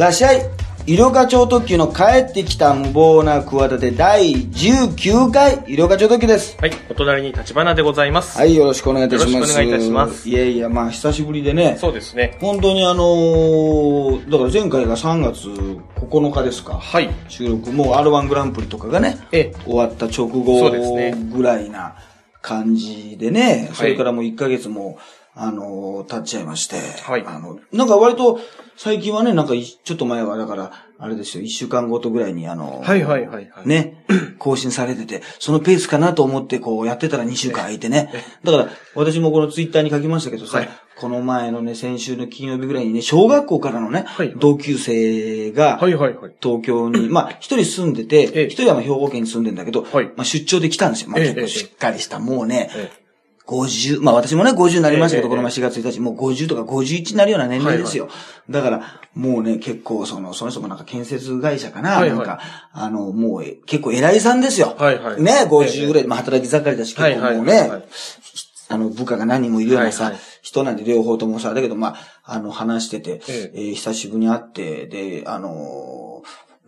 らっしゃい医療課長特急の帰ってきた無謀な企て第19回医療課長特急です。はい、お隣に立花でございます。はい、よろしくお願いいたします。よろしくお願いいたしますいやいや、まあ久しぶりでね。そうですね。本当にあのーだから前回が3月9日ですか。はい。収録、もう R1 グランプリとかがね、ええ終わった直後ねぐらいな感じでね、いそれからもう1ヶ月も、あのー経っちゃいまして、はいあの、なんか割と最近はね、なんかいちょっと前はだから、あれですよ、1週間ごとぐらいにあのーはいはいはいはい。。ね、更新されてて、そのペースかなと思ってこうやってたら2週間空いてね。だから、私もこのツイッターに書きましたけどさ、はいこの前のね、先週の金曜日ぐらいにね、小学校からのね、はい同級生が、はいはいはい。東京に、まあ、一人住んでて、ええ一人はまあ兵庫県に住んでんだけど、はいまあ、出張で来たんですよ。まあ、ええ結構しっかりした、もうね、え50、まあ私もね、50になりましたけど、ええこの前4月1日、もう50とか51になるような年齢ですよ。だから、もうね、結構、その、その人もなんか建設会社かな、なんか、あの、もうえ、結構偉いさんですよ。はいはい。ね、ええ。50ぐらい、まあ働き盛りだし、結構もうねあの、部下が何人もいるようなさ、人なんで両方ともさ、だけどまあ、あの、話してて、え。えー久しぶりに会って、で、あのー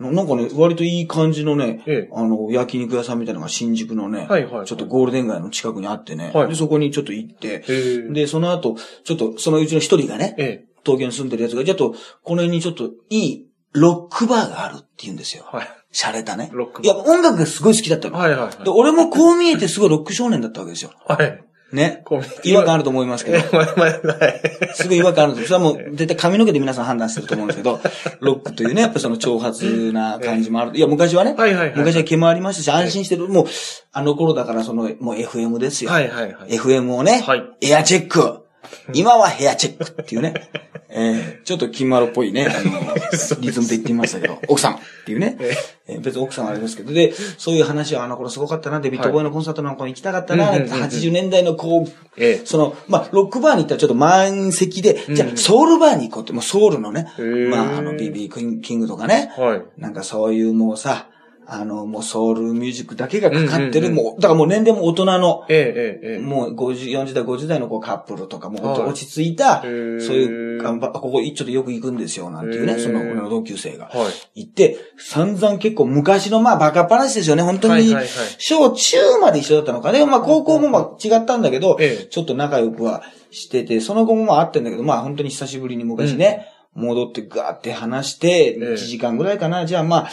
ななんかね、割といい感じのね、ええあの、焼肉屋さんみたいなのが新宿のね、はいはいちょっとゴールデン街の近くにあってね、はいで、そこにちょっと行って、で、その後、ちょっと、そのうちの一人がね、え東京に住んでるやつが、ちょっと、この辺にちょっといいロックバーがあるって言うんですよ。はい。洒落たね。ロックバーいや、音楽がすごい好きだったの。はいはいはいで、俺もこう見えてすごいロック少年だったわけですよ。はい。ね。違和感あると思いますけど。すごい違和感あるんですそれはもう絶対髪の毛で皆さん判断してると思うんですけど、ロックというね、やっぱその 挑発な感じもある。いや、昔はね、はいはいはい昔は毛もありましたし、安心してる。もう、あの頃だからその、もう FM ですよ。はいはいはい。FM をね、はいエアチェック。今はヘアチェックっていうね。えー、ちょっと金丸っぽいね、あの、リズムで言ってみましたけど、奥さんっていうね。えー別に奥さんはあれですけど、で、そういう話はあの頃すごかったな、デビッド・ボーイのコンサートなんかに行きたかったな、うんうんうんうん。80年代のこう、ええ。その、まあ、ロックバーに行ったらちょっと満席で、じゃあ、ソウルバーに行こうって、もうソウルのねまあ、あの、BB キングとかね、はい。なんかそういうもうさ、あの、もうソウルミュージックだけがかかってる、うんうんうんもう、だからもう年齢も大人の、ええええええ。もう50、40代、50代のこうカップルとか、も落ち着いた、そうへーいう、頑張ここちょっとよく行くんですよ、なんていうね、その俺の同級生が。はい。行って、散々結構昔のまあバカっ話ですよね、本当にはいはいはい。小中まで一緒だったのかね。まあ高校もまあ違ったんだけどええ、ちょっと仲良くはしてて、その後もまあ会ってんだけど、まあ本当に久しぶりに昔ね、戻ってガーって話して、ええ1時間ぐらいかな。じゃあまあ、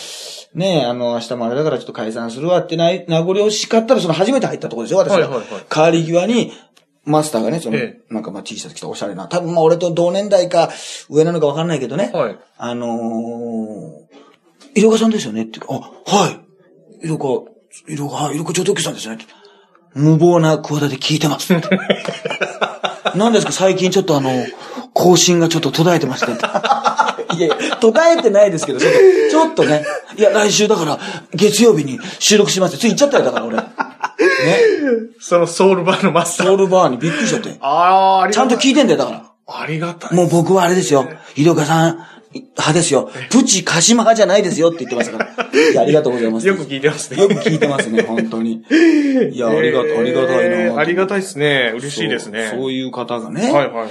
ねあの、明日もあれだからちょっと解散するわってな、名残惜しかったら、その初めて入ったところですよ、私がはいはいはい。帰り際に、マスターがね、その、えなんかまあ T シャツ着たおしゃれな、多分まあ俺と同年代か上なのかわかんないけどね。はい。あのー、色川さんですよねってあ、はい。色川、色川、色川超特急さんですよね。無謀な企て聞いてます。何ですか？最近ちょっとあの、更新がちょっと途絶えてまして。いやいや、途絶えてないですけど、ちょっとちょっとね。いや、来週だから、月曜日に収録しますって。つい言っちゃったよ、だから俺。ね。そのソウルバーのマスター。ソウルバーにびっくりしちゃって。ああ、ありちゃんと聞いてんだよ、だから。ありがたい。もう僕はあれですよ。医療家さん派ですよ。プチカシマ派じゃないですよって言ってますから。いや、ありがとうございます。よく聞いてますね。よく聞いてますね、本当に。いや、ありがありがたいなえーありがたいですね。嬉しいですね。そういう方がね、はいはいは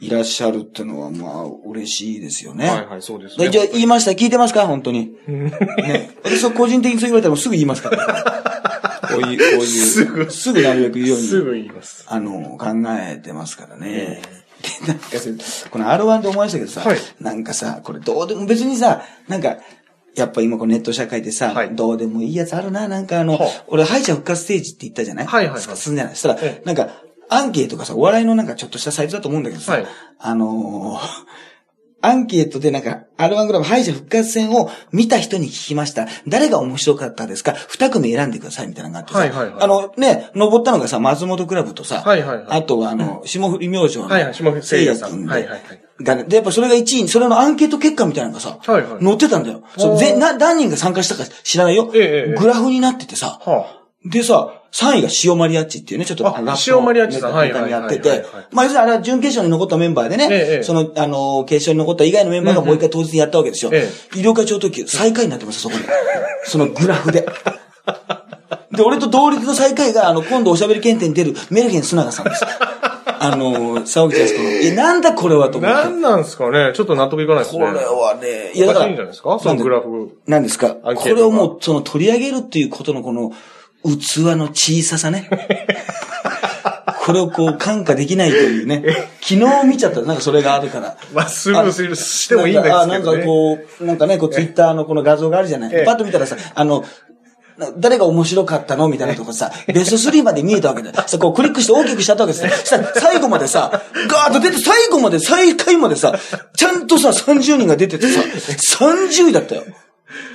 い。いらっしゃるってのは、まあ、嬉しいですよね。はいはい、そうですでね。じゃあ言いました？聞いてますか？本当に。ね。私は個人的にそう言われたらすぐ言いますから。こういう、こういう。すぐすぐなるべく言うように。すぐ言います。あの、考えてますからね。で、なんかさ、この R1 で思いましたけどさ、はい。なんかさ、これどうでも別にさ、なんか、やっぱ今このネット社会でさ、はい。どうでもいいやつあるな、なんかあの、はあ。俺敗者復活ステージって言ったじゃない？はいはいはい。すんじゃない？そしたら、ええ。なんか、アンケートがさ、お笑いのなんかちょっとしたサイトだと思うんだけどさ、はい。あのーアンケートでなんか、R1 グラブ敗者復活戦を見た人に聞きました。誰が面白かったですか？二組選んでくださいみたいなのがあってさ。はいはいはい。あのね、登ったのがさ、松本クラブとさ、はいはいはい。あとはあの、霜降り明星の、はいはい霜降り聖夜さん。はいはいはい。がねで、やっぱそれが1位に、それのアンケート結果みたいなのがさ、はいはい。載ってたんだよ。そうぜな何人が参加したか知らないよ。ええええ。グラフになっててさ、はでさ、3位が塩マリアッチっていうね、ちょっとあラップの塩マリアッチさんはいやっててまあ、要するにあれは準決勝に残ったメンバーでね、ええその、あのー決勝に残った以外のメンバーがもう一回当日にやったわけですよ。え医療課長特急、最下位になってます、そこで。そのグラフで。で、俺と同率の最下位が、あの、今度おしゃべり検定に出るメルヘンスナガさんです。ああの、沢口靖子の、え、なんだこれはと思って。なんなんですかねちょっと納得いかないですね。これはね、いや、だから。いいんじゃないですか？そのグラフ。なんですか？これをもう、その取り上げるっていうことのこの、器の小ささね。これをこう感化できないというね。昨日見ちゃったなんかそれがあるから。まあ、スルーしてもいいんですけど、ね。あ、なんかこう、なんかね、こうツイッターのこの画像があるじゃない。パッと見たらさ、あの、誰が面白かったのみたいなとこさ、ベスト3まで見えたわけだよ。さ、こうクリックして大きくしちゃったわけですさ、最後までさ、ガーッと出て、最後まで、最下位までさ、ちゃんとさ、30人が出ててさ、30位だったよ。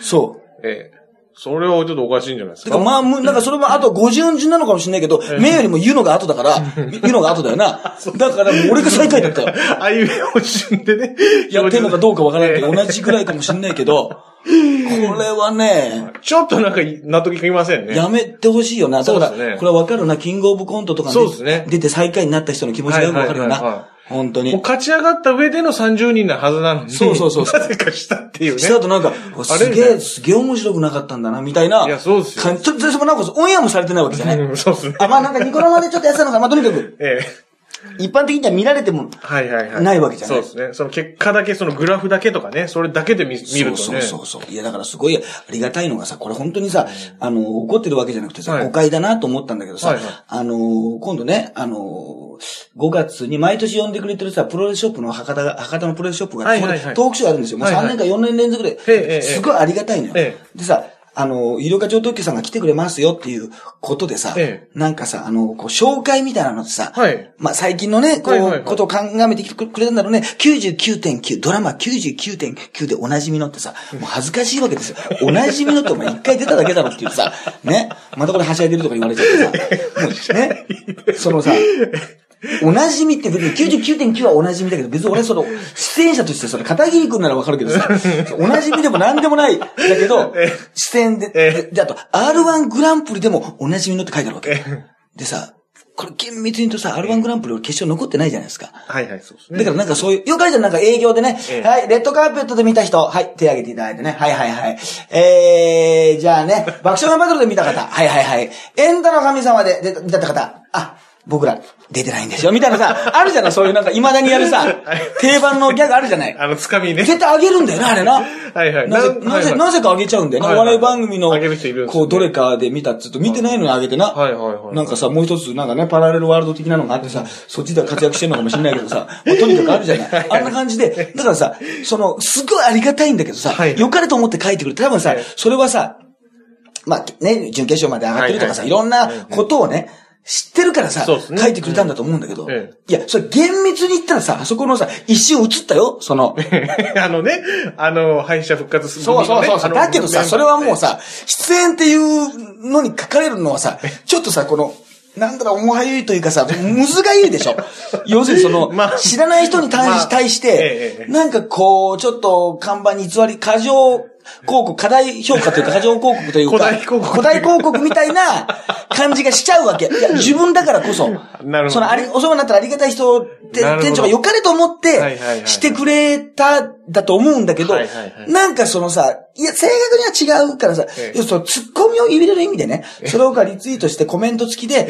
そう。ええ。それはちょっとおかしいんじゃないですか？かまあ、なんかそれもあと50順なのかもしれないけど、目よりも言うのが後だから、言うのが後だよな。だから俺が最下位だったよ。あいうえお順でね。やってんのかどうかわからないけど、同じぐらいかもしれないけど、これはね、ちょっとなんか納得いきませんね。やめてほしいよな。だから、これはわかるな。キングオブコントとかね、出て最下位になった人の気持ちがよくわかるよな。本当に。もう勝ち上がった上での30人なはずなのに。そうそうそう。なぜかしたっていうね。した後なんか、すげえ、すげえ面白くなかったんだな、みたいな。いや、そうですよ。ちょっと、でもなんか、オンエアもされてないわけじゃない。うん、そうですね。あ、まあなんかニコ生でちょっとやってたのか、まあとにかく。ええ。一般的には見られても、はいはいはい。ないわけじゃない。そうですね。その結果だけ、そのグラフだけとかね、それだけで見見るとね。そうそうそういや、だからすごいありがたいのがさ、これ本当にさ、あの、怒ってるわけじゃなくてさ、誤解だなと思ったんだけどさ、あの、今度ね、あの、5月に毎年呼んでくれてるさ、プロレスショップの博多が、博多のプロレスショップが、トークショーあるんですよ。もう3年か4年連続で、すごいありがたいのよ。でさ、あの、医療課長特許さんが来てくれますよっていうことでさ、ええ、なんかさ、あの、こう、紹介みたいなのってさ、はい、まあ、最近のね、こう、はいはいはい、ことを鑑めてきてくれたんだろうね、99.9、ドラマ99.9でおなじみのってさ、もう恥ずかしいわけですよ。おなじみのってお前一回出ただけだろっていうさ、ね、またこれはしゃいでるとか言われちゃってさ、もうね、そのさ、おなじみって別に99.9はおなじみだけど、別に俺その、出演者としてそれ片桐くんならわかるけどさ、おなじみでも何でもない。だけど、出演で、で、あと、R1 グランプリでもおなじみのって書いてあるわけ。でさ、これ厳密に言うとさ、R1 グランプリ決勝残ってないじゃないですか。はいはい、そうですね。だからなんかそういう、よくあるじゃん、なんか営業でね、はい、レッドカーペットで見た人、はい、手挙げていただいてね、はいはいはい。えー、じゃあね、爆笑のバトルで見た方、はいはいはい。エンタの神様で見た方、あ、僕ら出てないんですよ、みたいなさ、あるじゃないそういうなんか未だにやるさ、定番のギャグあるじゃないあの、つかみね。絶対あげるんだよな、あれな。はいはい。なぜ、なぜ、なぜかあげちゃうんだよな。お笑い番組の、こう、どれかで見たっつうと、見てないのにあげてな。はいはいはい。なんかさ、もう一つ、なんかね、パラレルワールド的なのがあってさ、そっちでは活躍してんのかもしれないけどさ、とにかくあるじゃないあんな感じで、だからさ、その、すごいありがたいんだけどさ、良かれと思って書いてくる。多分さ、それはさ、まあね、準決勝まで上がってるとかさ、いろんなことをね、知ってるからさ、ね、書いてくれたんだと思うんだけど、ええ、いや、それ厳密に言ったらさ、あそこのさ、一瞬映ったよ、その。あのね、あの、敗者復活する、ね、そうそうそう。だけどさ、それはもうさ、出演っていうのに書かれるのはさ、ちょっとさ、この、なんだろう、重はゆいというかさ、むずがゆいでしょ。要するにその、まあ、知らない人に対し,、対して、なんかこう、ちょっと看板に偽り、過剰広告、課題評価というか、過剰広告というか、古代広告。古代広告みたいな感じがしちゃうわけ。いや、自分だからこそ。なるほど。その、あり、お世話になったらありがたい人、店長が良かれと思って、してくれた、だと思うんだけど、なんかそのさ、いや、正確には違うからさ、要するにツッコミを入れる意味でね、それをかリツイートしてコメント付きで、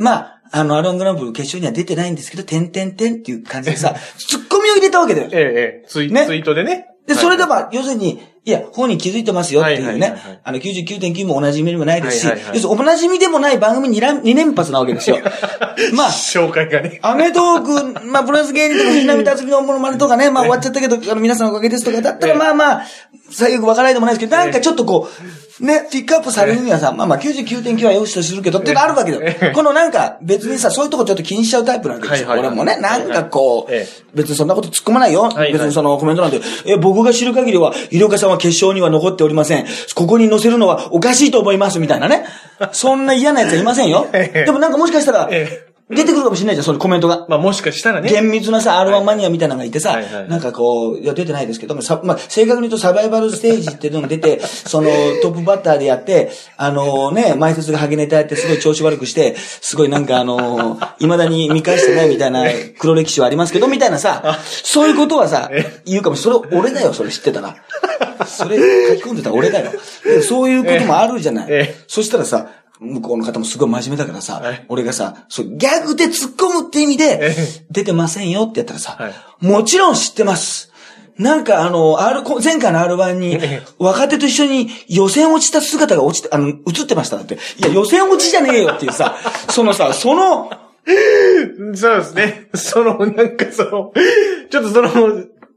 まあ、あの、アロングランプリ決勝には出てないんですけど、てんてんてんっていう感じでさ、ツッコミを入れたわけだよ。ええ、ツイ,、ね、ツイートでね。で、それでまあ、要するに、いや、本に気づいてますよっていうね。あの、99.9もおなじみでもないですし、要するにおなじみでもない番組 2, 2連発なわけですよ。まあ、紹介がね。アメトーク、まあ、プロレス芸人とか藤波達のものまねとかね、まあ終わっちゃったけど、あの、皆さんのおかげですとか、だったらまあまあ、最悪わからないでもないですけど、なんかちょっとこう、ね、ピックアップされるにはさ、まあまあ99.9は良しとするけどっていうのあるわけだよ。このなんか別にさ、そういうとこちょっと気にしちゃうタイプなんですよ。俺もね、なんかこう、別にそんなこと突っ込まないよ。別にそのコメントなんて、え、僕が知る限りは、医療家さんは決勝には残っておりません。ここに載せるのはおかしいと思いますみたいなね。そんな嫌な奴はいませんよ。でもなんかもしかしたら、出てくるかもしれないじゃん、そのコメントが。まあもしかしたらね。厳密なさ、R1 マニアみたいなのがいてさ、なんかこう、いや、出てないですけども、さ、まあ、正確に言うとサバイバルステージっていうのが出て、その、トップバッターでやって、あのね、前説がハゲネタやってすごい調子悪くして、すごいなんかあの、未だに見返してないみたいな黒歴史はありますけど、みたいなさ、そういうことはさ、言うかもしれない。それ俺だよ、それ知ってたら。それ書き込んでた俺だよ。そういうこともあるじゃない。そしたらさ、向こうの方もすごい真面目だからさ、はい俺がさ、そう、ギャグで突っ込むって意味でえ、出てませんよってやったらさ、はいもちろん知ってます。なんかあの、R、前回の R1 にえ、若手と一緒に予選落ちた姿が落ちて、あの、映ってましただって。いや、予選落ちじゃねえよっていうさ、そのさ、その、そうですね。その、なんかその、ちょっとその、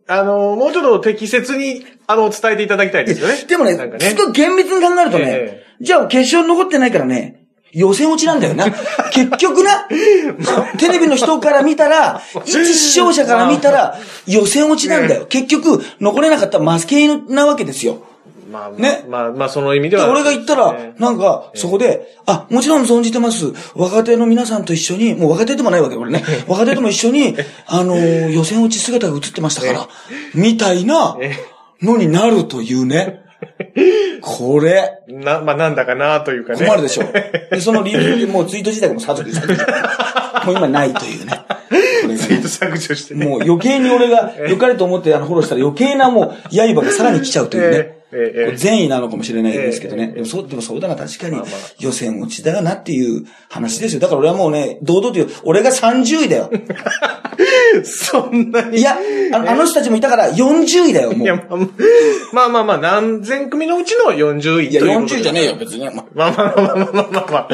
あの、もうちょっと適切に、あの、伝えていただきたいですよね。でもね、なんかすごい厳密に考えるとね、えじゃあ決勝に残ってないからね、予選落ちなんだよな。結局な、テレビの人から見たら、一視聴者から見たら、予選落ちなんだよ。結局、残れなかったらマスケなわけですよ。まあ、まあ、ねまあ、まあ、その意味でで、は。俺が言ったらね、なんか、そこで、あ、もちろん存じてます。若手の皆さんと一緒に、もう若手でもないわけ、俺ね。若手とも一緒に、あのー、予選落ち姿が映ってましたから、みたいなのになるというね。これ、な、まあ、なんだかなというかね。困るでしょ。で、その理由でもうツイート自体がもう削除されてるもう今ないというね。これがねツイート削除してね。もう余計に俺が良かれと思ってあのフォローしたら余計なもう刃がさらに来ちゃうというね。ええ、善意なのかもしれないですけどね。え、でもそう、でもそうだな、確かに予選落ちだなっていう話ですよ。だから俺はもうね、堂々と言う、俺が30位だよ。そんなに。いや、あのあの人たちもいたから40位だよ、もう。いや、まあまあまあ、何千組のうちの40位いや、40位じゃねえよ、別に。まあまあまあまあまあまあまあ。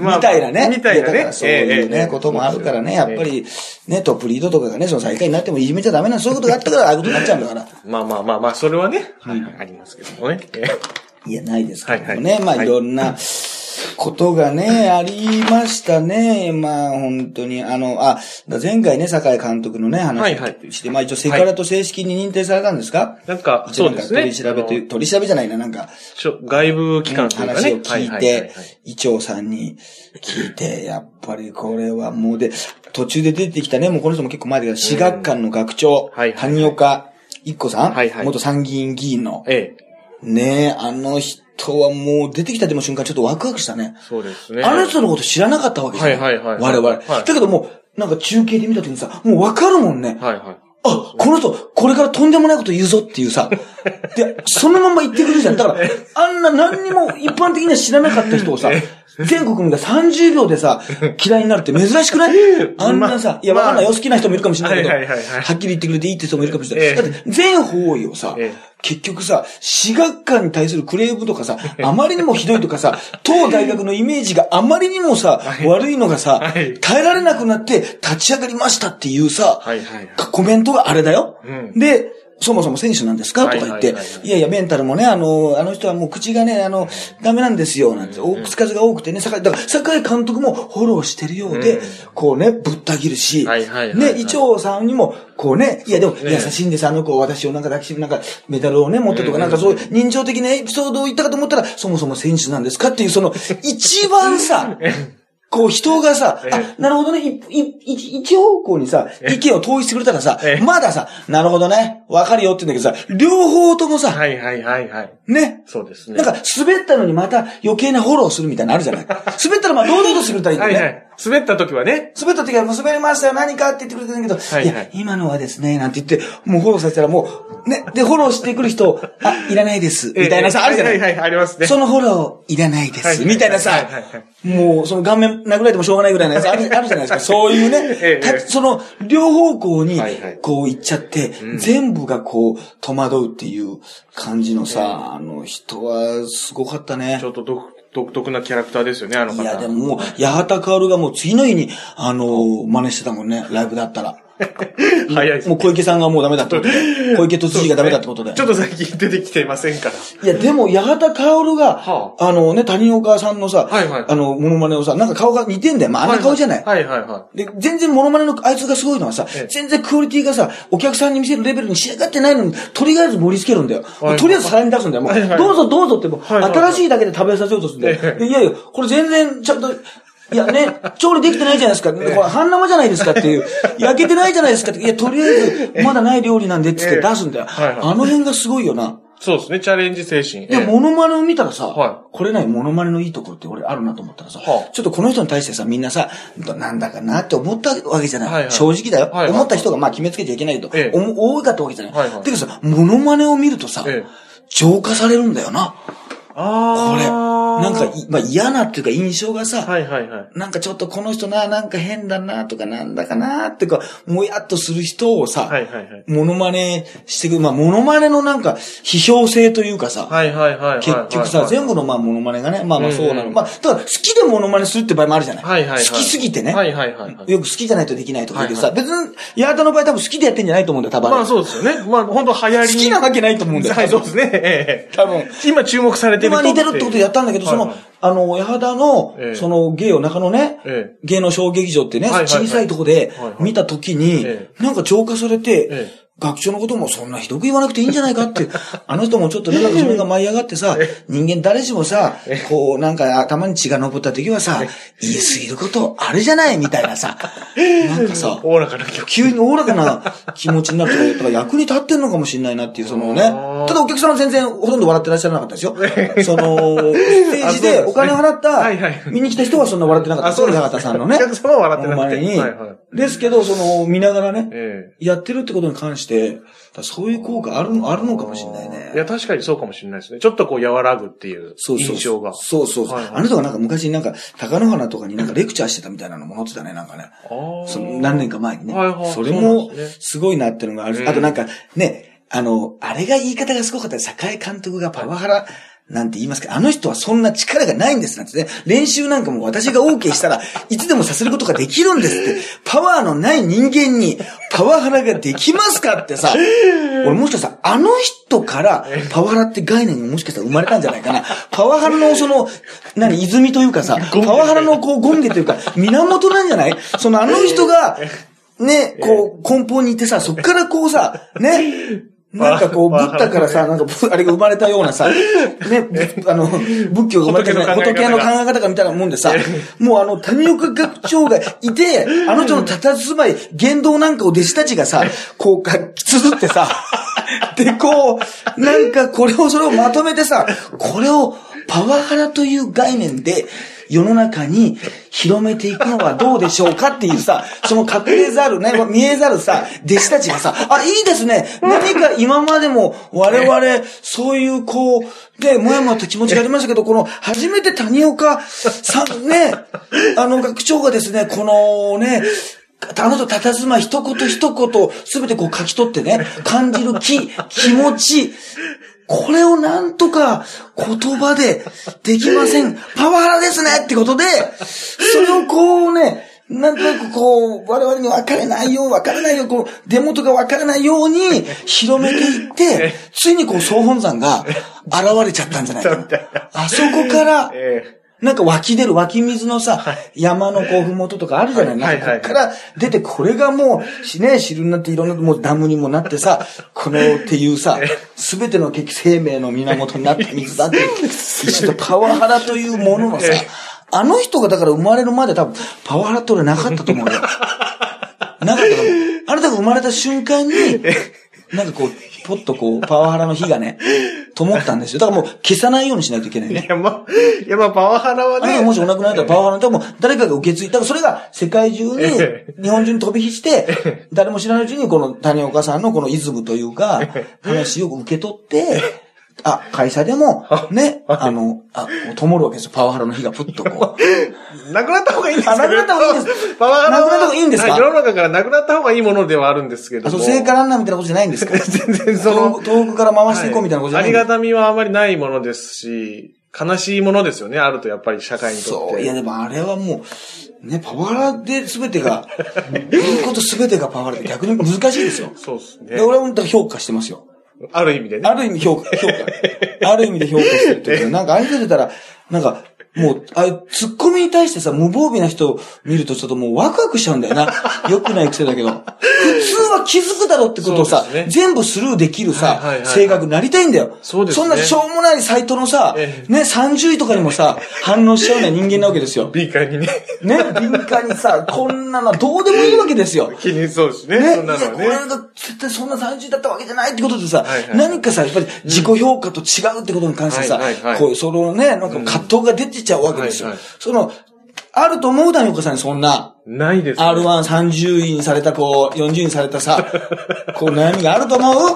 まあ、みたいなね。みたいなね。そういうね、こともあるからね、やっぱり、ね、トップリードとかがね、その最下位になってもいじめちゃダメな、そういうことがあったから、ああいうことになっちゃうんだから。まあまあまあまあ、それはね、はい、あります。けどもね。えいや、ないですけどもはいね。まあ、はいはいいろんなことがね、ありましたね。まあ、本当に。あの、あ、前回ね、酒井監督のね、話はいはいをして、まあ一応セクハラと正式に認定されたんですか？なんか、一応なんかそうですね。取り調べという、取り調べじゃないな、なんか、外部機関というかね。話を聞いはははて、伊調さんに聞いて、やっぱりこれはもうで、途中で出てきたね、もうこの人も結構前だけど、私学館の学長、はいはい谷岡一子さん、はいはい元参議院議員の、ええ。ねえ、あの人はもう出てきたでも瞬間ちょっとワクワクしたね。そうですね。あの人のこと知らなかったわけじゃん。はいはいはい我々。はいだけどもう、なんか中継で見た時にさ、もうわかるもんね。はいはい。あ、この人、これからとんでもないこと言うぞっていうさ。で、そのまま言ってくるじゃん。だから、あんな何にも一般的には知らなかった人をさ、全国民が30秒でさ、嫌いになるって珍しくない？あんなさ、いや、わかんない。よ。好きな人もいるかもしれないけど、はっきり言ってくれていいって人もいるかもしれない。ええ。だって、全方位をさええ、結局さ、私学館に対するクレームとかさ、あまりにもひどいとかさ、当大学のイメージがあまりにもさ、悪いのがさはい、耐えられなくなって立ち上がりましたっていうさ、コメントがあれだよ。うん。で、そもそも選手なんですか？とか言って、はいやいや、メンタルもね、あの、あの人はもう口がね、あの、ダメなんですよ、なんて、お口数が多くてね、酒井、だから、酒井監督もフォローしてるようで、うん。こうね、ぶった切るし、ねは、い伊調さんにも、こうね、いやでも、ね優しいんです、あの子、私をなんか抱きしめ、なんか、メダルをね、持ってとか、なんかそういう人情的なエピソードを言ったかと思ったら、そもそも選手なんですかっていう、その、一番さ、こう人がさ、えあ、なるほどね、いいい一方向にさ、意見を統一してくれたらさえ、まださ、なるほどね、わかるよって言うんだけどさ、両方ともさ、はいはいはいはい。ね、そうですね。なんか滑ったのにまた余計なフォローするみたいなのあるじゃない。滑ったらまあ堂々とするといいんだよね。はいはい。滑った時はね。滑った時はもう滑りましたよ、何かって言ってくれてるんだけど、はいい。や、今のはですね、なんて言って、もうフォローさせたらもう、ね、で、フォローしてくる人、あ、いらないです、みたいなさ、ええあるじゃない。はいはいはい、ありますね。そのフォローいらないです、はい。みたいなさはいはいはい、もうその顔面殴られてもしょうがないぐらいのやつあるあるじゃないですか。そういうね ええ、たその両方向にはいはいこう行っちゃって、全部がこう戸惑うっていう感じのさ、あの人はすごかったねち。ょっと独独特なキャラクターですよね、あの方。いや、でももう、八幡薫がもう次の日に、あの、真似してたもんね、ライブだったら。早いですもう小池さんがもうダメだってことで。小池都知事がダメだってことで。ちょっと最近出てきてませんから。いや、でも、八幡薫が、はあのね、谷岡さんのさ、はいはいあの、モノマネをさ、なんか顔が似てんだよ。まあ、あんな顔じゃない。はいはいはで、全然モノマネのあいつがすごいのはさええ、全然クオリティがさ、お客さんに見せるレベルに仕上がってないのに、とりあえず盛り付けるんだよ。はいとりあえず皿に出すんだよ。もう、はいはいどうぞどうぞってもう、はいはい新しいだけで食べさせようとするんだよ。いやいや、これ全然ちゃんと、いやね、調理できてないじゃないですか。これ半生じゃないですかっていう。焼けてないじゃないですかって。いや、とりあえず、まだない料理なんでっつって出すんだよ。あの辺がすごいよな。い。そうですね、チャレンジ精神。で、ええモノマネを見たらさ、はこれないモノマネのいいところって俺あるなと思ったらさ、はあちょっとこの人に対してさ、みんなさ、なんだかなって思ったわけじゃない。はいはい正直だよ、はいはい思った人がまあ決めつけちゃいけないと、ええおも多かったわけじゃない。はいはいだけどさ、モノマネを見るとさ、ええ浄化されるんだよな。ああ。あーなんかい、まあ嫌なっていうか印象がさ、はいはいはい。なんかちょっとこの人な、なんか変だなとかなんだかなっていうか、もやっとする人をさ、はいはいはい。モノマネしてくる。まあ、モノマネのなんか、批評性というかさ、はいはいはいはい。結局さ、全部のまあ、モノマネがね、まあまあそうなの。うんまあ、ただ好きでモノマネするって場合もあるじゃない。はいはいはい。好きすぎてね。はいはいはいはい。よく好きじゃないとできないとか言うけどさ、は別に、ヤータの場合多分好きでやってんじゃないと思うんだよ、多分。まあそうですよね。まあ本当流行り好きなわけないと思うんだよ。はい、そうですね。ええ多分。今注目されてる今似てるってことでやったんだけど、その、あの、八幡のええ、その芸を中野ね、ええ。芸能小劇場ってね、小さいとこで見たときにえ、なんか浄化されてえ、学長のこともそんなひどく言わなくていいんじゃないかって、あの人もちょっとね、なんかそれが舞い上がってさ、人間誰しもさ、こう、なんか頭に血が昇った時はさ、言い過ぎることあるじゃないみたいなさ、なんかさ、おおらかな曲。急におおらかな気持ちになるとか、役に立ってんのかもしれないなっていう、そのね。ただお客さんは全然ほとんど笑ってらっしゃらなかったですよ。その、ステージで お金払った見に来た人はそんな笑ってなかった。そう八幡さんのね。お客様は笑ってなくて。ほんまに。はいはい。ですけど、その、見ながらね、え。やってるってことに関して、だからそういう効果ある、あるのかもしれないねえ。いや、確かにそうかもしれないですね。ちょっとこう和らぐっていうそうそう印象が。そうそうそう。はいはいあの人がなんか昔なんか、高野花とかになんかレクチャーしてたみたいなのも載ってたね、なんかね。その何年か前にね。はいはいそれそうなんもですね、すごいなっていうのがあるし、うんあとなんか、ね、あの、あれが言い方がすごかったよ坂井監督がパワハラ、なんて言いますか、あの人はそんな力がないんですなんてね。練習なんかも私が OK したらいつでもさせることができるんですって。パワーのない人間にパワハラができますかってさ、俺もしかしたらあの人からパワハラって概念がもしかしたら生まれたんじゃないかな。パワハラのその、何、泉というかさ、パワハラのこう、ゴンゲというか、源なんじゃない？そのあの人が、ね、こう、根本にいてさ、そっからこうさ、ね、なんかこう、ブッダからさ、なんか、ぶあれが生まれたようなさ、ね、ぶあの、仏教が生まれたような仏仏のの考え方が。みたいなもんでさ、もうあの、谷岡学長がいて、あの人の佇まい、言動なんかを弟子たちがさ、こう、か、綴ってさ、で、こう、なんかこれを、それをまとめてさ、これをパワハラという概念で、世の中に広めていくのはどうでしょうかっていうさ、その隠れざるね、見えざるさ、弟子たちがさ、あ、いいですね。何か今までも我々、そういうこう、で、もやもやと気持ちがありましたけど、この、初めて谷岡さんね、あの学長がですね、このね、あの人佇まい一言一言、すべてこう書き取ってね、感じる気、気持ち、これをなんとか言葉でできません。パワハラですねってことで、それをこうね、なんとなくこう、我々に分かれないよう、分からないよう、こう、出元が分からないように広めていって、ついにこう、総本山が現れちゃったんじゃないかな。あそこから、えなんか湧き出る湧き水のさ、山のこう、ふもととかあるじゃない、はい。なんかこっから出て、これがもう、しね、汁になっていろんな、もうダムにもなってさ、このっていうさ、すべての結生命の源になった水だって、とパワハラというもののさ、あの人がだから生まれるまで多分、パワハラって俺なかったと思うよ。なかったと思う。あなたが生まれた瞬間に、なんかこう、ポッとこう、パワハラの火がね、灯ったんですよ。だからもう消さないようにしないといけないねえい。や、まあ、いや、まあ、パワハラはねも、しお亡くなったらパワハラでも誰かが受け継いだ。だからそれが世界中にえ、日本中に飛び火して、誰も知らないうちにこの谷岡さんのこのイズムというか、話を受け取って、あ、会社でも、ね、あの、あ、こう灯るわけですよ。パワハラの火がプッとこう。なくなった方がいいんですけどあなくなった方がいいんですパワハラはなくなった方がいいんですか？はい世の中からなくなった方がいいものではあるんですけどあ、も。そう、聖火ランナーみたいなことじゃないんですか？全然その遠く、から回していこうみたいなことじゃないんですか？ありがたみはあまりないものですし、悲しいものですよね、あるとやっぱり社会にとって。そう。いや、でもあれはもう、ね、パワハラで全てが、言うこと全てがパワハラって逆に難しいですよ。そうですで、ね。俺は本当に評価してますよ。ある意味でね。ある意味評価、評価。ある意味で評価してるっていうか、なんかああいう人出たら、なんか、もう、あツッコミに対してさ、無防備な人を見るとちょっともうワクワクしちゃうんだよな。良くない癖だけど。普通は気づくだろうってことをさ、ね全部スルーできるさ、はいはいはいはい性格になりたいんだよ。そうですねんなしょうもないサイトのさ、えね、30位とかにもさ、反応しちゃうような人間なわけですよ。敏感にね。ね、敏感にさ、こんなのどうでもいいわけですよ。気にそうですね。ね、そんなのはね。俺が絶対そんな30だったわけじゃないってことでさ、はいはい何かさ、やっぱり自己評価と違うってことに関してさ、はいはいはいこう、そのね、なんか葛藤が出てちゃうわけですよ。うんはいはいその、あると思うだよ、お母さんにそんな。ないです、ね。R130 位にされた子、40位にされたさ、こう悩みがあると思う？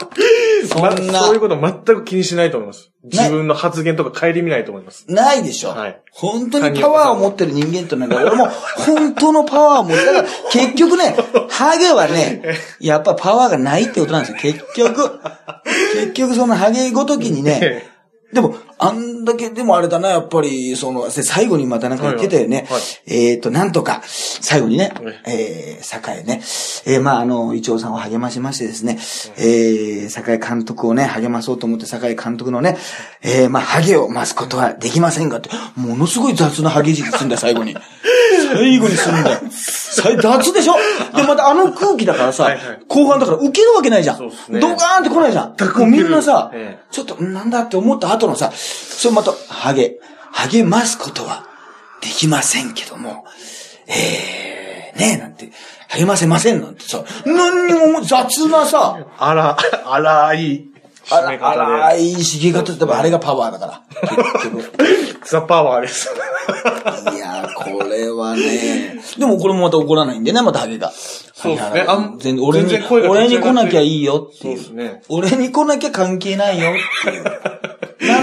そまんなそういうこと全く気にしないと思います。自分の発言とか顧みないと思います。ないでしょ。はい本当にパワーを持ってる人間ってのはね、俺も本当のパワーを持って、だから 結局ね、ハゲはね、やっぱパワーがないってことなんですよ。結局。結局そのハゲごときにね、でも、あんだけ、でもあれだな、やっぱり、その、せ最後にまたなんか言ってたよね。はいはい。えっ、と、なんとか、最後にねはい、えー、栄ね、えー、まあ、あの、イチョウさんを励ましましてですね、えー、栄監督をね、励まそうと思って、栄監督のね、えー、まあ、ハゲを増すことはできませんがって、ものすごい雑なハゲ軸すんだよ、最後に。最後にするんだよ。最雑でしょ？で、またあの空気だからさはいはい、後半だから受けるわけないじゃん。ドカーンって来ないじゃん。もうみんなさええ、ちょっと、んなんだって思った後のさ、それまた、ハゲ、励ますことはできませんけども、えー、ねえ、なんて、励ませませんなんてさ、何にも雑なさ、あら、あら、締め方荒い茂方って、あれがパワーだから。結局。で。ザ・パワーです。いやー、これはね。でもこれもまた怒らないんでね、またハゲが。そうですね全然俺に俺に来なきゃいいよっていう。そうですね俺に来なきゃ関係ないよっていう。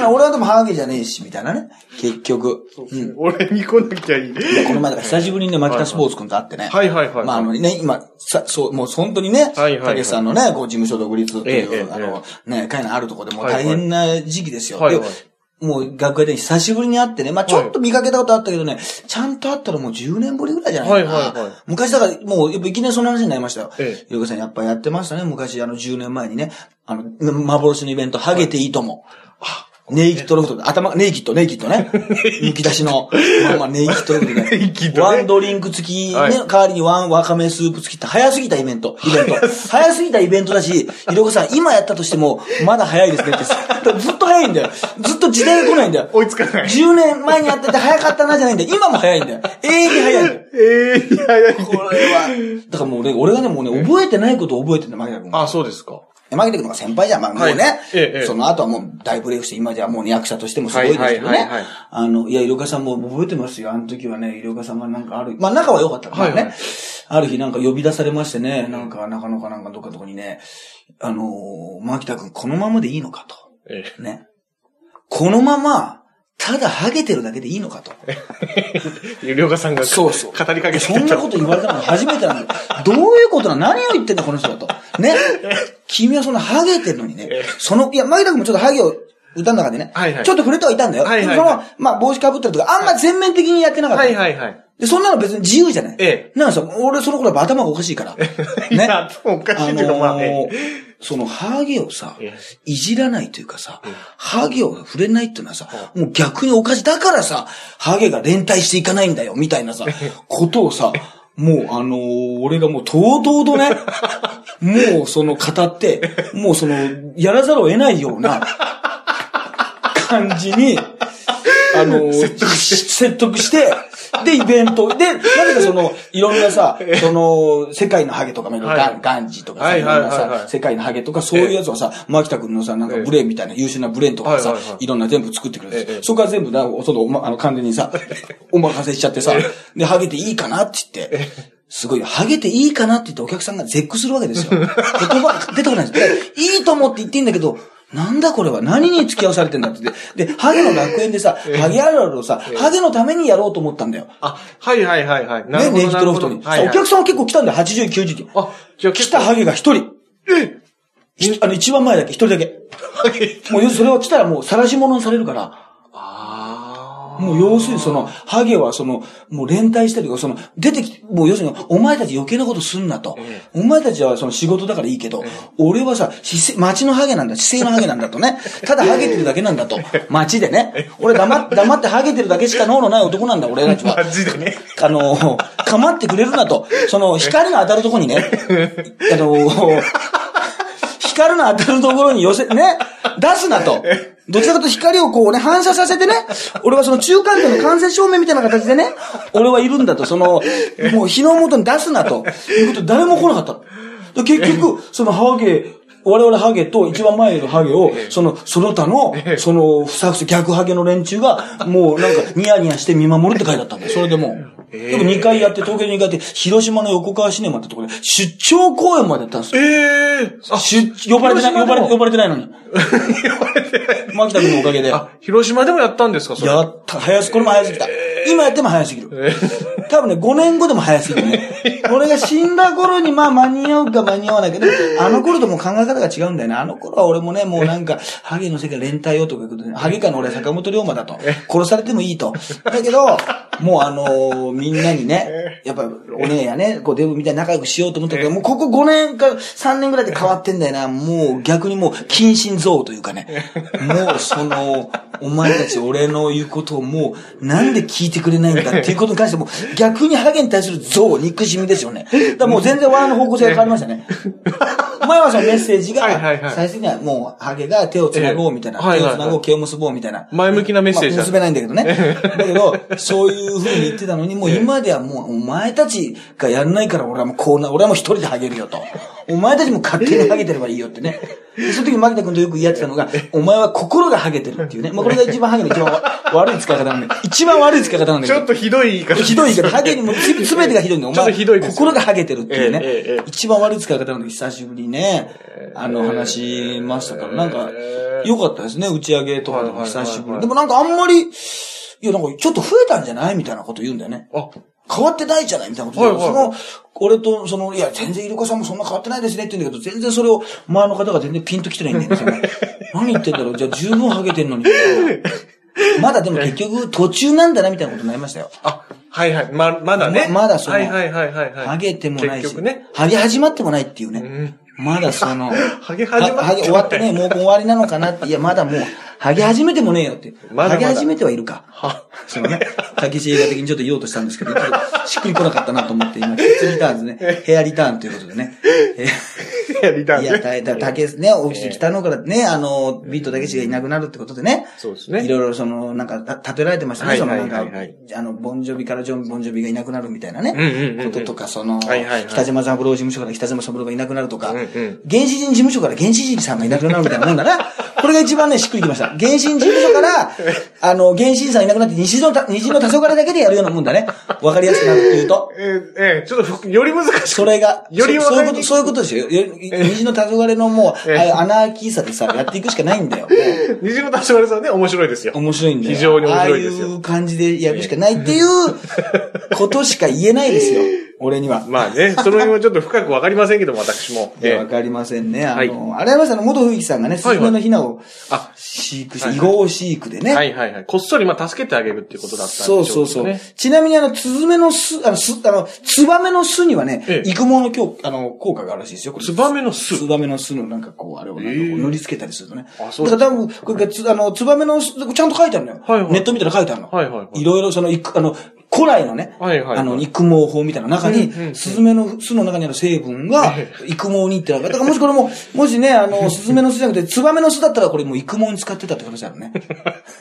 俺はでもハゲじゃねえし、みたいなね。結局。うん。俺に来なきゃいい。この前だから久しぶりにね、牧田スポーツ君と会ってね。はいはいはいまああのね、今、さ、そう、もう本当にね、はいはいはいたけしさんのね、こう事務所独立っていう、あの、ね、会のあるところでも大変な時期ですよ。はいはいでもう学会で久しぶりに会ってね、まあちょっと見かけたことあったけどね、ちゃんと会ったらもう10年ぶりぐらいじゃないかな。はいはいはい昔だから、もう、やっぱいきなりその話になりましたよ。ええゆうかさんやっぱやってましたね、昔あの10年前にね、あの、幻のイベント、ハゲていいとも。ネイキッドロフトで、頭、ネイキッド、ネイキッドね。抜き出しの、まあまあ、ネイキッドロフトで、ネイキッドねワンドリンク付き、ね、はい代わりにワンわかめスープ付きって早すぎたイベント、イベント。早すぎたイベントだし、ひろこさん、今やったとしても、まだ早いですねって。ずっと早いんだよ。ずっと時代が来ないんだよ。追いつかない。10年前にやってて早かったなじゃないんだよ。今も早いんだよ。永遠に早いんだよ。ええいこれは、だからもうね、俺がね、もうね、覚えてないことを覚えてんだ、マギタ君。あ、そうですか。マギタ君の方が先輩じゃん。まあもうね、はいええええその後はもう大ブレイクして、今じゃもうね役者としてもすごいですけどね。あの、いや、イルカさんも覚えてますよ。あの時はね、イルカさんがなんかある、まあ仲は良かったからね。はいはいある日なんか呼び出されましてね、なんか中野かなんかどっかのとこにね、あのー、マギタ君このままでいいのかと。えね。このまま、ただハゲてるだけでいいのかと。え。りょうかさんがそうそう。語りかけてそんなこと言われたの初めてなんだよ。どういうことなの何を言ってんだ、この人だと。ね。君はそんなハゲてるのにねええ。その、いや、マギタ君もちょっとハゲを歌の中でね。はいはいちょっと触れてはいたんだよ。はいはいはいその、まあ、帽子かぶったりとか、あんま全面的にやってなかった。はいはいはい。で、そんなの別に自由じゃない。えなんかさ、俺その頃頭がおかしいから。いやおかしいけどまあねその、ハゲをさえ、いじらないというかさ、ハゲを触れないっていうのはさ、もう逆におかしい。だからさ、ハゲが連帯していかないんだよ、みたいなさ、ことをさ、もうあのー俺がもうとうとうとね、もうその語って、もうその、やらざるを得ないような感じに、あの ー説得して、で、イベント。で、なぜかその、いろんなさ、その、世界のハゲとかガンガンジとかさ、はいいろんなさ、世界のハゲとか、そういうやつはさ、牧田君のさ、なんかブレーンみたいな優秀なブレーンとかさはいろんな全部作ってくれええて、そこから全部な、その、まあの、完全にさ、お任せしちゃってさ、で、ハゲていいかなって言って、すごい、ハゲていいかなって言ってお客さんが絶句するわけですよ。言葉が出てこないんです。でいいと思って言っていいんだけど、なんだこれは？何に付き合わされてんだって。で、ハゲの楽園でさ、ハゲあるあるをさ、ハゲのためにやろうと思ったんだよ。あ、はいはいはいはい。なね。ネイキッドロフトに。お客さんは結構来たんだよ、80、90人。あ、じゃあ来たハゲが一人。ひあの、一番前だけ、一人だけ。もう、それは来たらもう、晒し者にされるから。あもう、要するにその、ハゲはその、もう連帯してるから、その、出てき、もう要するに、お前たち余計なことすんなと。お前たちはその仕事だからいいけど、俺はさ、姿勢街のハゲなんだ、姿勢のハゲなんだとね。ただハゲてるだけなんだと。街でね。俺黙って、黙ってハゲてるだけしか脳のない男なんだ、俺たちは。マジでね。あの、構ってくれるなと。その、光が当たるところにね、あの、光の当たるところに寄せ、ね、出すなと。どちらかと光をこうね、反射させてね、俺はその中間点の間接照明みたいな形でね、俺はいるんだと、その、もう日の元に出すなと、いうことで誰も来なかった結局、そのハゲ我々ハゲと一番前いるハゲを、その、その他のええ、その、ふさふさ逆ハゲの連中が、もうなんか、ニヤニヤして見守るって書いてあったんだよ。それでもう。ええでも2回やって、東京で2回やって、広島の横川シネマってところで、出張公演までやったんですよ。ええあ、出、呼ばれてない、呼ばれて、呼ばれてないのに。呼ばれてない。牧田君のおかげで。あ、広島でもやったんですか、それ。やった、早す、これも早すぎた。今やっても早すぎる。え多分ね、5年後でも早すぎるね。俺が死んだ頃にまあ間に合うか間に合わないけど、あの頃ともう考え方が違うんだよね。あの頃は俺もね、もうなんか、ハゲの世界連帯よとかいうことで、ハゲ界の俺は坂本龍馬だと。殺されてもいいと。だけど、もうあのーみんなにね、やっぱお姉やね、こうデブみたいに仲良くしようと思ったけど、もうここ5年か3年ぐらいで変わってんだよな。もう逆にもう近親憎悪というかね。もうその、お前たち俺の言うことをもう、なんで聞いてくれないんだっていうことに関しても、逆にハゲに対する憎悪、憎しみですよね。だからもう全然ワーの方向性が変わりましたね。前はそのメッセージがはいはいはい、最終的にはもう、ハゲが手を繋ごうみたいな、手を繋ごう、毛を結ぼうみたいな。前向きなメッセージだまあ結べないんだけどね。だけど、そういう風に言ってたのに、もう今ではもう、お前たちがやんないから俺はもうこうな、俺はもう一人でハゲるよと。お前たちも勝手にハゲてればいいよってね。でその時に牧田君とよく言い合ってたのが、お前は心がハゲてるっていうね。まあこれが一番ハゲの一番悪い使い方なんだけど、一番悪い使い方なんだけどちょっ。とひどい言い方。ひどいけど、ハゲにもす、すべてがひどいんだよ。お前、心がハゲてるっていうね。一番悪い使い方なんで、久しぶりにね、あの、話しましたから、なんか、良かったですね、打ち上げとかでも久しぶり。でもなんかあんまり、いや、なんかちょっと増えたんじゃない？みたいなこと言うんだよね。あ、変わってないじゃない？みたいなこと言う、はいはいその、俺と、その、いや、全然イルカさんもそんな変わってないですねって言うんだけど、全然それを、前の方が全然ピンと来てないんだよね。何言ってんだろう？じゃあ十分ハゲてんのに。まだでも結局途中なんだなみたいなことになりましたよ。あ、はいはい。ま、まだね。ままだそのはいはいはいはいはい。ハゲてもないし、ね。ハゲ始まってもないっていうね。んまだその、ハゲ始まっ終わってね、もう終わりなのかなって、いや、まだもう、ハゲ始めてもねえよって。まだまだハゲ始めてはいるか。は、そのね、たけし映画的にちょっと言おうとしたんですけど、しっくり来なかったなと思って、今、キッズリターンですね。ヘアリターンということでね。えやりたいいや、たたたね、オフィス北野からね、あの、ビートたけしがいなくなるってことでね。そうですねいろいろその、なんか、た例えられてましたね。その、なんかあの、ボンジョビからジョン・ボンジョビがいなくなるみたいなね。こととか、その、北島三郎事務所から北島三郎がいなくなるとか、うんうん原始人事務所から原始人さんがいなくなるみたいなもんだな。これが一番ね、しっくりきました。原始人事務所から、あの、原始人さんいなくなって西のた、西の黄昏だけでやるようなもんだね。わかりやすくなるっていうと。えーえーちょっとふ、より難しい。それが、よりそそういうこと、そういうことですよ。よ虹の黄昏のもう、アナーキーさでさ、やっていくしかないんだよ。虹の立花さんね、面白いですよ。面白いんだよ。非常に面白いですよああいう感じでやるしかないっていう ことしか言えないですよ。俺には。まあね、その辺はちょっと深くわかりませんけども、私も。いやわえかりませんね。あはいの、あれはさんの元冬木さんがね、スズメのヒナをあ飼育して、はいはい飼育でね。はいはいはい。こっそりまあ助けてあげるっていうことだったんでしょそうそうそう。ねちなみにあの、スズメの巣、あの、巣、あの、ツバメの巣にはねえ、え育毛の効あの、効果があるらしいですよ。ツバメの巣ツバメの巣のなんかこう、あれを塗り付けたりするとね。あそうだから多分、これあの、ツバメの巣、ちゃんと書いてあるのよ。はいはいネット見たら書いてあるの。はいはいはいいろいろその、いくあの、古来のね、はいはいはいあの、育毛法みたいな中にスズメの巣の中にある成分がえ、育毛にってだからもしこれも、もしね、あの、スズメの巣じゃなくて、ツバメの巣だったらこれもう育毛に使ってたって話あるね。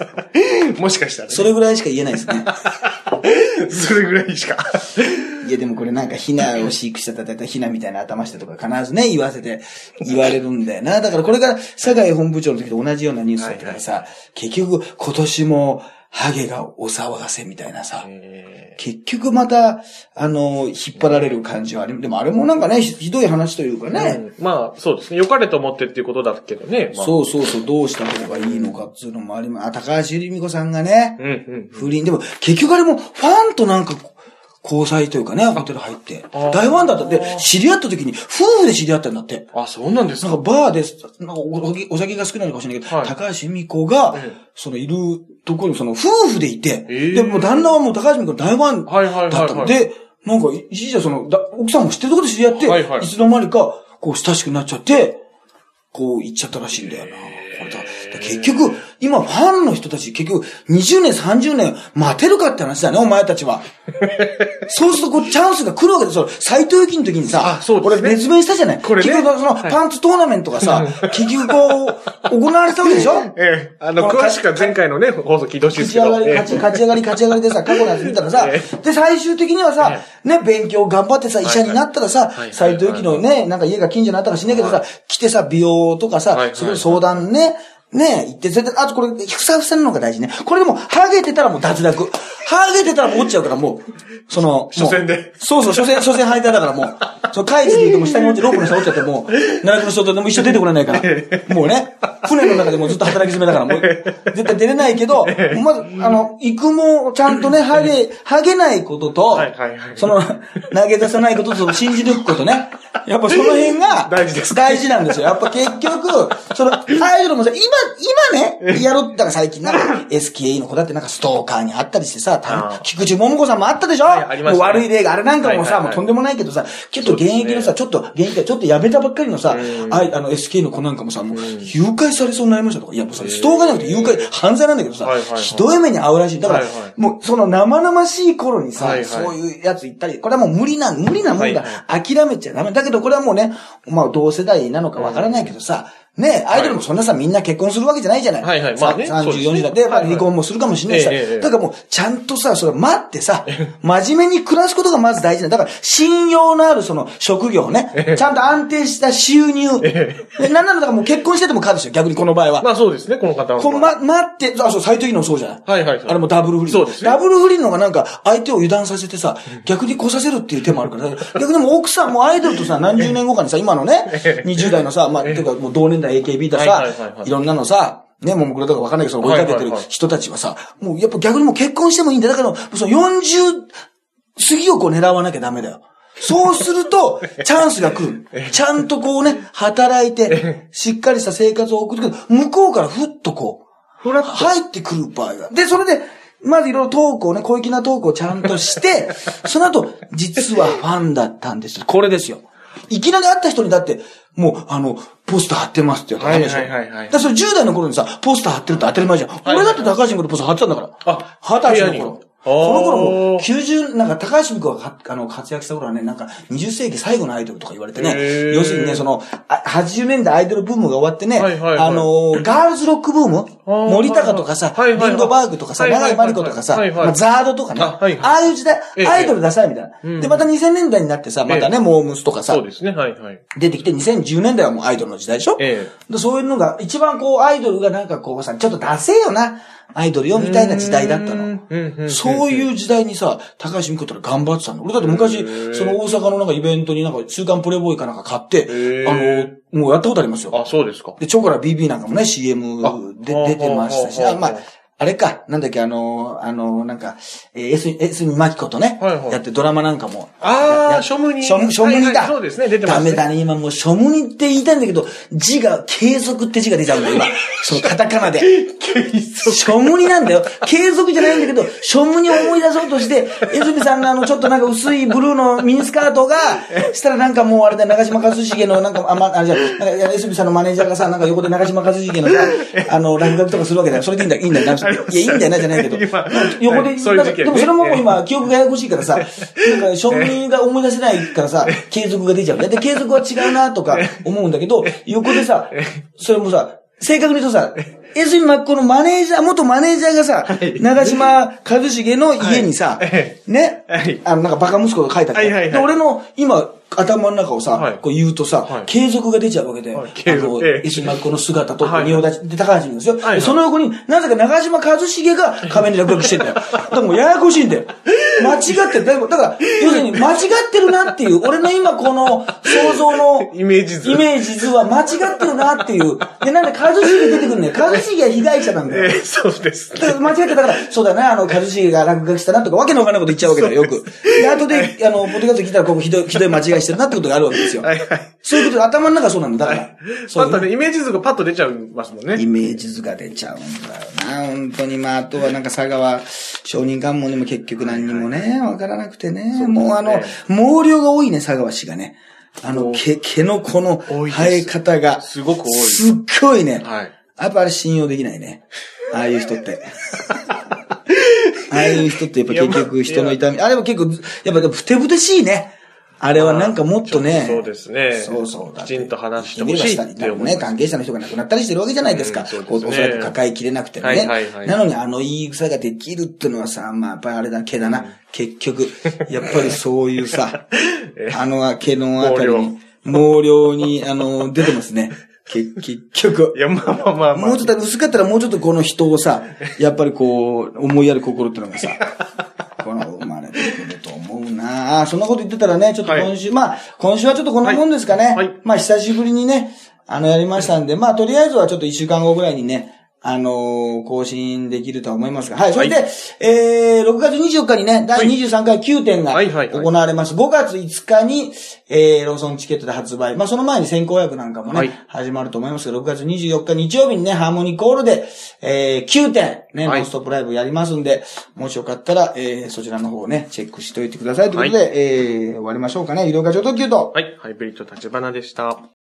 もしかしたらね。それぐらいしか言えないですね。それぐらいしか。いやでもこれなんかヒナを飼育してたらヒナみたいな頭してとか必ずね、言わせて、言われるんだよな。だからこれから佐賀本部長の時と同じようなニュースだったからさ、結局今年もハゲがお騒がせみたいなさ、結局また、あの、引っ張られる感じはあり、でもあれもなんかね、ひひどい話というかね、うんまあ、そうですね。良かれと思ってっていうことだけどね。まあ、そうそうそう、どうした方がいいのかっていうのもあります。あ、高橋由美子さんがね、うんうん。不倫。でも、結局あれも、ファンとなんか、交際というかね、ホテル入って。あ大ファンだった。って、知り合った時に、夫婦で知り合ったんだって。あ、そうなんですか。なんかバーで、なんかお酒お酒が好きなのかもしれないけど、はい。高橋由美子がええ、そのいるところにその夫婦でいて、ええ。で、もう旦那はもう高橋由美子の大ファンはいはいはいはい。だったの。で、なんか一時はその、だ奥さんも知ってるところで知り合って、はいはい。いつの間にか、こう親しくなっちゃって、こう行っちゃったらしいんだよな。これだだ結局、今ファンの人たち結局20年、30年待てるかって話だね、お前たちは。そうするとこうチャンスが来るわけですよ。斎藤由貴の時にさ、あそうですね俺熱弁したじゃない。これね結局そのはいパンツトーナメントがさ、結局こう、行われたわけでしょ ええ。あの、詳しくは前回のね、放送聞いてほしいですけど。勝ち上がり、ええ勝ち、上がり、勝ち上がりでさ、過去のやつ見たらさえ、で、最終的にはさ、ね、勉強頑張ってさ、医者になったらさはい、斎藤由貴のね、なんか家が近所になったかしんないけどさ、来てさ、美容とかさそこで相談ね、ねえ、言って、それで、あとこれ、ふさふさなのが大事ね。これでも、ハゲてたらもう脱落。ハゲてたら落ちちゃうから、もう、その、初戦でそうそう、初戦、初戦敗退だからもう、その、カイジで言うともう下に落ちて、ロープの下に落ちちゃってもう、奈落の人とでも一緒出てこれないから。もうね、船の中でもうずっと働き詰めだから、もう、絶対出れないけど、まず、あの、育毛、ちゃんとね、ハゲ、ハゲないこととはいはいはい、その、投げ出さないことと、信じ抜くことね。やっぱその辺が、大事です大事なんですよ。やっぱ結局、その、アイドルもさ、今、今ね、やろう、だから最近なんか、SKE の子だってなんかストーカーにあったりしてさ、菊池桃子さんもあったでしょ？はいね。悪い例が、あれなんかもさ、もうとんでもないけどさ、ちょっと現役のさ、ちょっと現役でちょっとやめたばっかりのさ、あいあの SK の子なんかもさ、もう誘拐されそうになりましたとか、いやもうそれストーカーじゃなくて誘拐、犯罪なんだけどさひどい目に遭うらしい。だからもうその生々しい頃にさそういうやつ言ったり、これはもう無理な、無理なもんだ。はい。諦めちゃダメ。だけどこれはもうね、まあ同世代なのかわからないけどさ、ねアイドルもそんなさ、みんな結婚するわけじゃないじゃない。はいはい。まあねさ30、そうですね。40代で、まあ離婚もするかもしれないしさ、だからもう、ちゃんとさ、それ待ってさ、真面目に暮らすことがまず大事だ。だから、信用のあるその職業をね、ちゃんと安定した収入。でなんならだからもう結婚しててもかですよ、逆にこの場合は。まあそうですね、この方は。こうま、待って、あ、そう、斎藤のもそうじゃない？はいはいはい。あれもダブル不倫。そうですね。ダブル不倫のがなんか、相手を油断させてさ、逆に来させるっていう手もあるから、逆にもう奥さんもアイドルとさ、何十年後かにさ、今のね、20代のさ、まあ、ていうかもう同年代 AKB ださはいろんなのさ、ね、もうこれとかわかんないけど、その追いかけてる人たちはさ、もうやっぱ逆にもう結婚してもいいんだよ。だから、その40過ぎをこう狙わなきゃダメだよ。そうすると、チャンスが来る。ちゃんとこうね、働いて、しっかりした生活を送ってくる。向こうからふっとこう、入ってくる場合が。で、それで、まずいろいろトークをね、小粋なトークをちゃんとして、その後、実はファンだったんです。これですよ。いきなり会った人にだって、もう、あの、ポスター貼ってますって言うとダメでしょ？はいはいはいはいだからそれ10代の頃にさ、ポスター貼ってるって当たり前じゃん。はい俺だって高橋君とポスター貼ってたんだから。あ二十歳の頃に。その頃もうおー90、なんか高橋美子がかあの活躍した頃はね、なんか20世紀最後のアイドルとか言われてね要するにね、その、あ80年代アイドルブームが終わってね、はいはいはい。あの、ガールズロックブーム？ー。森高とかさ、はいはいはい。リンドバーグとかさ、はいはいはい長井真理子とかさ、はいはい。まあザードとかね、あはいはい。ああいう時代ええ、アイドルダサいみたいな。うん。で、また2000年代になってさ、またね、モームスとかさそう、ですね、はいはい。出てきて2010年代はもうアイドルの時代でしょ？えでそういうのが、一番こう、アイドルがなんかこうさ、ちょっとダセえよな、アイドルよ、みたいな時代だったの。そういう時代にさ、高橋美子ってのは頑張ってたの。俺だって昔、その大阪のなんかイベントになんか週刊プレイボーイかなんか買ってあの、もうやったことありますよ。あ、そうですか。で、チョコラ BB なんかもね、CM あで出てましたし、まあ、あれか、なんだっけ、あの、あの、なんか、えー、S、S みまきことね、はいはいやってドラマなんかも。あーや庶務に庶務庶務にだ、はいはいそうですね出てますねダメだね、今もう庶務にって言いたいんだけど、字が、継続って字が出ちゃうんだよ、今。そのカタカナで。庶務になんだよ。継続じゃないんだけど、庶務に思い出そうとして、江住さんのあの、ちょっとなんか薄いブルーのミニスカートが、したらなんかもうあれだ、長嶋一茂のなんか、あ、ま、あれじゃなんか、いや江住さんのマネージャーがさ、なんか横で長嶋一茂のさ、あの、落書きとかするわけだよ。それでいいんだよ、いいんだよ。いや、いいんだよな、じゃないけど。今横で、そういう事件ね。でもそれも今、記憶がややこしいからさ、なんか、庶務が思い出せないからさ、継続が出ちゃう。で、継続は違うなとか思うんだけど、横でさ、それもさ、正確に言うとさ、エスミマッコのマネージャー、元マネージャーがさ、はい。長嶋一茂の家にさ、はい。ね、はい。あの、なんかバカ息子が書いたはいはいはい。で、俺の今、頭の中をさ、はいこう言うとさ、はい継続が出ちゃうわけで、はいあの、継続ええエスミマッコの姿と、はい仁王立ちで高橋ですよ。はいでその横に、なぜか長嶋一茂が仮面で落書きしてんだよ。だからもうややこしいんだよ。間違ってる。だから、だから要するに間違ってるなっていう、俺の今この想像のイメージ図イメージ図は間違ってるなっていう。で、なんで一茂出てくるね。一茂は被害者なんだよ。えーそうです。だから間違ってたから、そうだね、あの、一茂が落書きしたなとか、わけのわかんないこと言っちゃうわけだよ、よく。で、後で、あの、ポッドキャスト聞いたら、ここひどい、ひどい間違いしてるなってことがあるわけですよ。はいはい。そういうことで、頭の中そうなんだ。だから。そうパッとね、イメージ図がパッと出ちゃいますもんね。イメージ図が出ちゃうんだよな、本当に。まあ、あとはなんか佐川、承認喚問にも結局何にもね、わからなくてね。もうあの、毛量が多いね、佐川氏がね。あの、毛、毛のこの生え方が。すごく多いすっごいね。はい。やっぱあれ信用できないね。ああいう人って。ああいう人ってやっぱ結局人の痛み。あれも結構、やっぱでもふてぶてしいね。あれはなんかもっとね。そうですね。そうそう。きちんと話してほしいって思ね、関係者の人が亡くなったりしてるわけじゃないですか。うんおそらく抱えきれなくてね。はいはいはいなのにあの言い草ができるってのはさ、まあやっぱりあれだけだな。結局、やっぱりそういうさ、あの毛のあたりに、毛量に、あの、出てますね。結 結局。いや、まあまあまあまあ。もうちょっと薄かったらもうちょっとこの人をさ、やっぱりこう、思いやる心ってのがさ、この生まれてくると思うなあそんなこと言ってたらね、ちょっと今週、まあ、今週はちょっとこんなもんですかね。はい。はい。まあ、久しぶりにね、あの、やりましたんで、まあ、とりあえずはちょっと一週間後ぐらいにね、あのー更新できるとは思いますが。はい。それで、はえー、6月24日にね、第23回9点がはいはいはい行われます。5月5日に、えー、ローソンチケットで発売。まあ、その前に先行予約なんかもね、はい始まると思いますが、6月24日日曜日にね、ハーモニーコールで、えー、9点、ね、はいノンストップライブやりますんで、もしよかったら、えー、そちらの方をね、チェックしておいてください。ということで、えー、終わりましょうかね。医療課長特急と。はい。ハイブリッド立花でした。